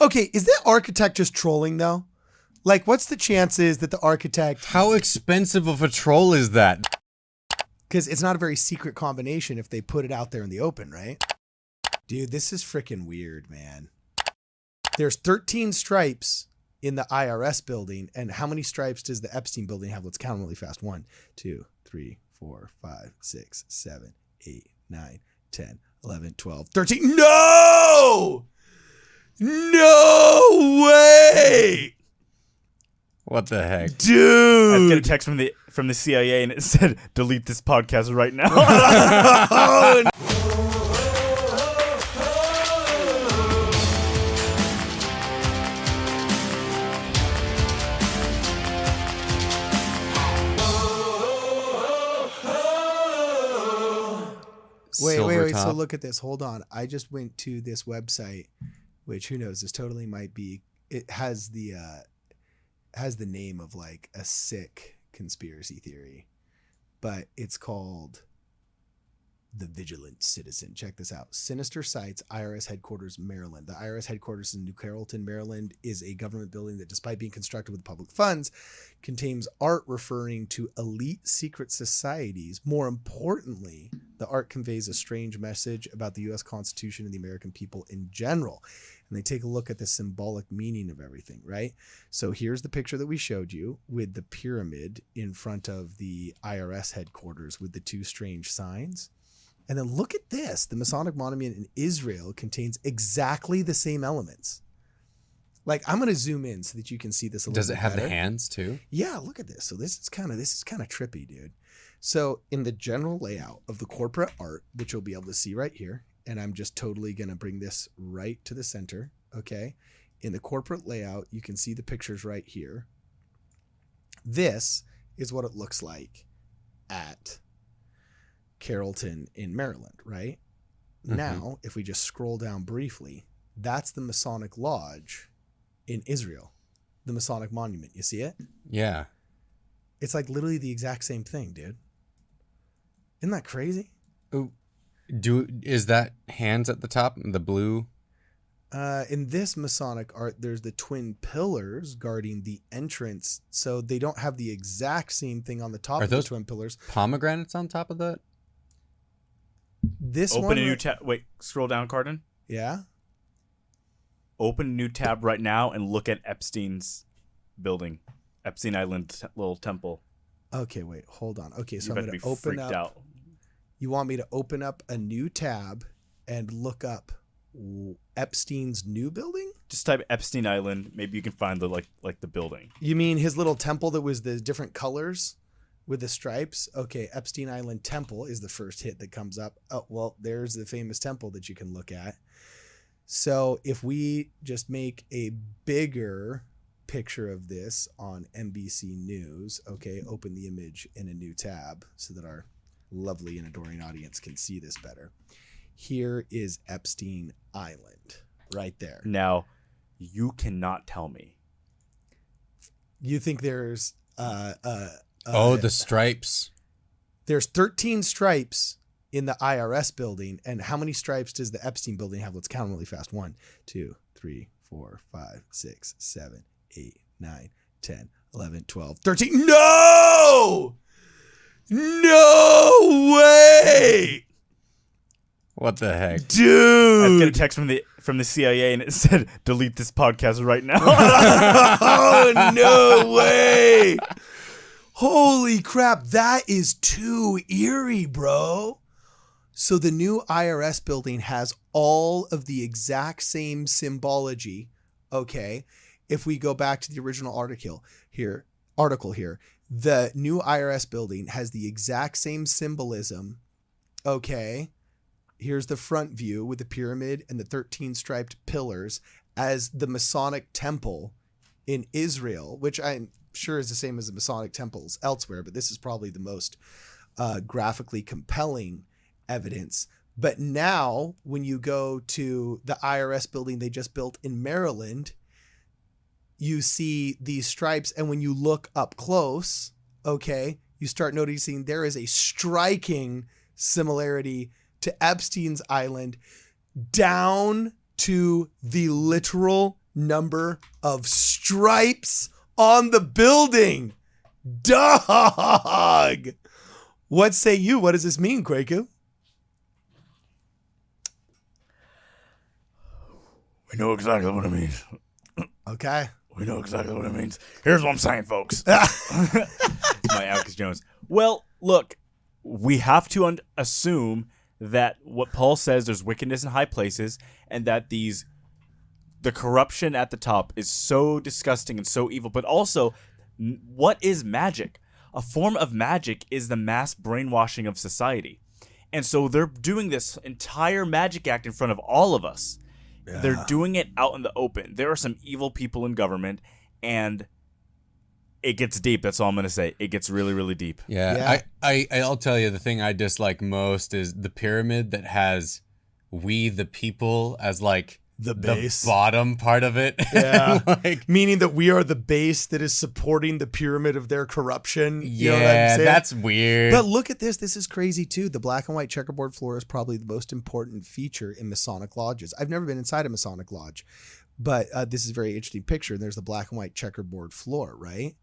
Okay, is that architect just trolling though? Like, what's the chances that the architect? How expensive of a troll is that? Because it's not a very secret combination if they put it out there in the open, right? Dude, this is freaking weird, man. There's 13 stripes in the IRS building, and how many stripes does the Epstein building have? Let's count them really fast. One, two, three, four, five, six, seven, eight, nine, 10, 11, 12, 13. No! No way! What the heck? Dude? I was Dude! a text from the from the CIA and it said, "Delete this podcast right now." Oh, Wait, wait, Silver wait. So look at this. Hold on. I just went to this website, which who knows? This totally might be. It has the uh has the name of like a sick conspiracy theory, but it's called the Vigilant Citizen. Check this out. Sinister Sites, IRS headquarters, Maryland. The IRS headquarters in New Carrollton, Maryland, is a government building that, despite being constructed with public funds, contains art referring to elite secret societies. More importantly, the art conveys a strange message about the US Constitution and the American people in general. And they take a look at the symbolic meaning of everything, right? So here's the picture that we showed you with the pyramid in front of the IRS headquarters with the two strange signs. And then look at this. The Masonic monument in Israel contains exactly the same elements. Like I'm to zoom in so that you can see this a little bit. Does it have the hands too? Yeah, look at this. So this is kind of this is kind of trippy, dude. So in the general layout of the corporate art, which you'll be able to see right here, and I'm just totally gonna bring this right to the center. Okay. In the corporate layout, you can see the pictures right here. This is what it looks like at Carrollton in Maryland, right? Mhm. Now, if we just scroll down briefly, that's the Masonic Lodge in Israel, the Masonic Monument. You see it? Yeah. It's like literally the exact same thing, dude. Isn't that crazy? Do is that hands at the top? The blue? Uh, in this Masonic art, there's the twin pillars guarding the entrance, so they don't have the exact same thing on the top Are of those- the twin pillars. Pomegranates on top of that? This Open one, a new tab. Wait, scroll down, Cardon. yeah. Open a new tab right now and look at Epstein's building, Epstein Island t- little temple. Okay, wait, hold on. Okay, so you I'm gonna be open freaked up. out. You want me to open up a new tab and look up Epstein's new building? Just type Epstein Island. Maybe you can find the like like the building. You mean his little temple that was the different colors with the stripes? Okay, Epstein Island Temple is the first hit that comes up. Oh, well, there's the famous temple that you can look at. So if we just make a bigger picture of this on NBC News, okay, open the image in a new tab so that our lovely and adoring audience can see this better. Here is Epstein Island right there. Now, you cannot tell me. You think there's uh uh, uh oh, the stripes. there's 13 stripes in the IRS building, and how many stripes does the Epstein building have? Let's count them really fast. One, two, three, four, five, six, seven, eight, nine, 10, 11, 12, 13. No! No way! What the heck? Dude? I was Dude! getting a text from the from the CIA and it said, "Delete this podcast right now." oh no way! Holy crap, that is too eerie, bro. So the new IRS building has all of the exact same symbology. Okay. If we go back to the original article here, article here, the new IRS building has the exact same symbolism. Okay. Here's the front view with the pyramid and the 13 striped pillars as the Masonic temple in Israel, which I'm sure is the same as the Masonic temples elsewhere, but this is probably the most uh, graphically compelling evidence. But now, when you go to the IRS building they just built in Maryland, you see these stripes. And when you look up close, okay, you start noticing there is a striking similarity to Epstein's Island down to the literal number of stripes on the building. Dog. What say you? What does this mean, Kwaku? We know exactly what it means. Okay. We know exactly what it means. Here's what I'm saying, folks. My Alex Jones. Well, look, we have to un- assume that what Paul says there's wickedness in high places, and that these the corruption at the top is so disgusting and so evil. But also, n- what is magic? A form of magic is the mass brainwashing of society. And so they're doing this entire magic act in front of all of us. They're doing it out in the open. There are some evil people in government, and it gets deep. That's all I'm gonna say. It gets really, really deep. Yeah, Yeah. I, I, I'll tell you the thing I dislike most is the pyramid that has we the people as like The base. the bottom part of it. Yeah. like Meaning that we are the base that is supporting the pyramid of their corruption. You know what I'm yeah, that's weird. But look at this. This is crazy too. The black and white checkerboard floor is probably the most important feature in Masonic lodges. I've never been inside a Masonic lodge, but uh, this is a very interesting picture. And there's the black and white checkerboard floor, right?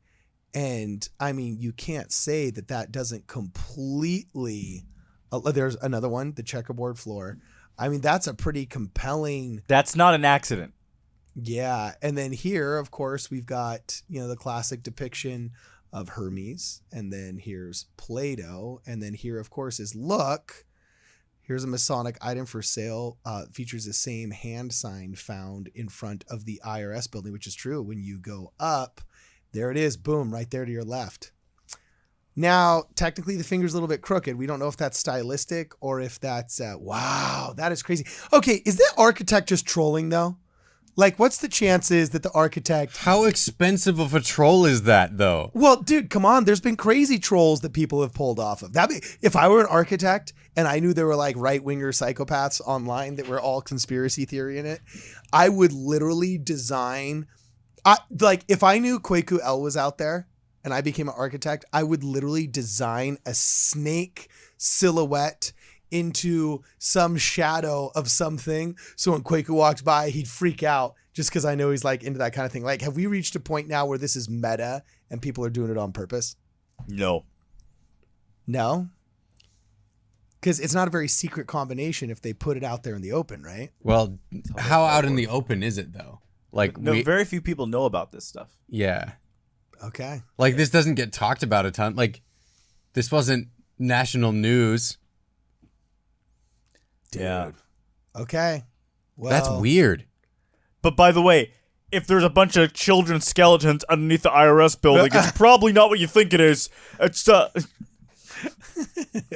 And I mean, you can't say that that doesn't completely. Uh, there's another one, the checkerboard floor. I mean, that's a pretty compelling That's not an accident. yeah, and then here, of course, we've got you know the classic depiction of Hermes, and then here's Plato, and then here, of course, is look. Here's a Masonic item for sale. Uh, features the same hand sign found in front of the IRS building, which is true. When you go up, there it is. Boom, right there to your left. Now, technically, the finger's a little bit crooked. We don't know if that's stylistic or if that's uh, wow, that is crazy. Okay, is that architect just trolling though? Like, what's the chances that the architect? How expensive of a troll is that though? Well, dude, come on. There's been crazy trolls that people have pulled off of. That if I were an architect and I knew there were like right winger psychopaths online that were all conspiracy theory in it, I would literally design. I like if I knew Kwaku El was out there and I became an architect, I would literally design a snake silhouette into some shadow of something. So when Kwaku walks by, he'd freak out just because I know he's like into that kind of thing. Like, have we reached a point now where this is meta and people are doing it on purpose? No. No. Because it's not a very secret combination if they put it out there in the open, right? Well, how out in the open is it though? Like No, we, very few people know about this stuff. yeah, Okay. like this doesn't get talked about a ton. Like this wasn't national news. Yeah. Okay. Well, That's weird. But by the way, if there's a bunch of children skeletons underneath the IRS building, it's probably not what you think it is. It's uh,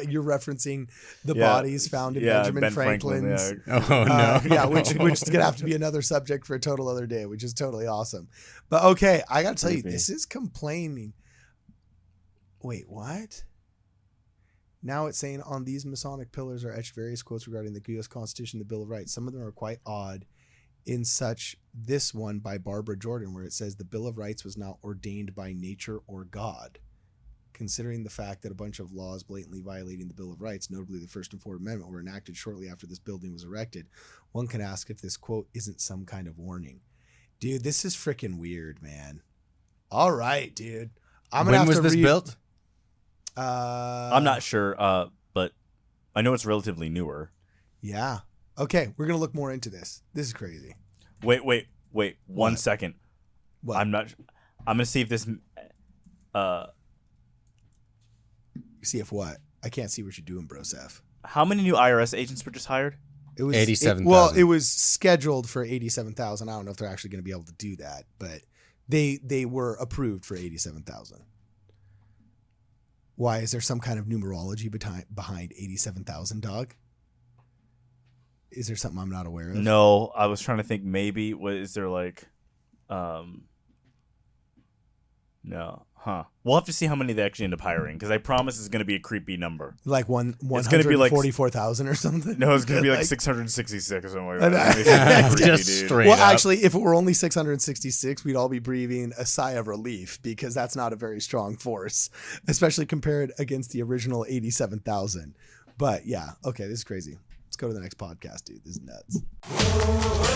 You're referencing the Yeah. bodies found in yeah, Benjamin Ben Franklin. Franklin's. yeah. Oh no. Uh, yeah, which which is gonna have to be another subject for a total other day, which is totally awesome. But okay, I gotta tell you, this is complaining. Wait, what? Now it's saying on these Masonic pillars are etched various quotes regarding the U.S. Constitution, the Bill of Rights. Some of them are quite odd. In such this one by Barbara Jordan, where it says the Bill of Rights was not ordained by nature or God. Considering the fact that a bunch of laws blatantly violating the Bill of Rights, notably the First and Fourth Amendment, were enacted shortly after this building was erected, one can ask if this quote isn't some kind of warning. Dude, this is freaking weird, man. All right, dude. I'm gonna when have was to this read- built? Uh, I'm not sure, uh, but I know it's relatively newer. Yeah. Okay, we're gonna look more into this. This is crazy. Wait, wait, wait. One What? second. What? I'm not. I'm gonna see if this. Uh, see if what? I can't see what you're doing, bro, Seth. how many new IRS agents were just hired? It was 87,000. it- Well, it was scheduled for eighty-seven thousand. I don't know if they're actually going to be able to do that, but they they were approved for eighty-seven thousand. Why is there some kind of numerology behind behind eighty-seven thousand, dog? Is there something I'm not aware of? No, I was trying to think. Maybe what is there like? Um. No, huh? We'll have to see how many they actually end up hiring because I promise it's going to be a creepy number. like one one It's gonna be like- forty-four thousand or something. No, it's going to be like Like- 666 or something like I that. know. It's creepy, Just dude. straight well, up. actually, if it were only 666, we'd all be breathing a sigh of relief because that's not a very strong force, especially compared against the original 87,000. But yeah, okay, this is crazy. Let's go to the next podcast, dude. This is nuts.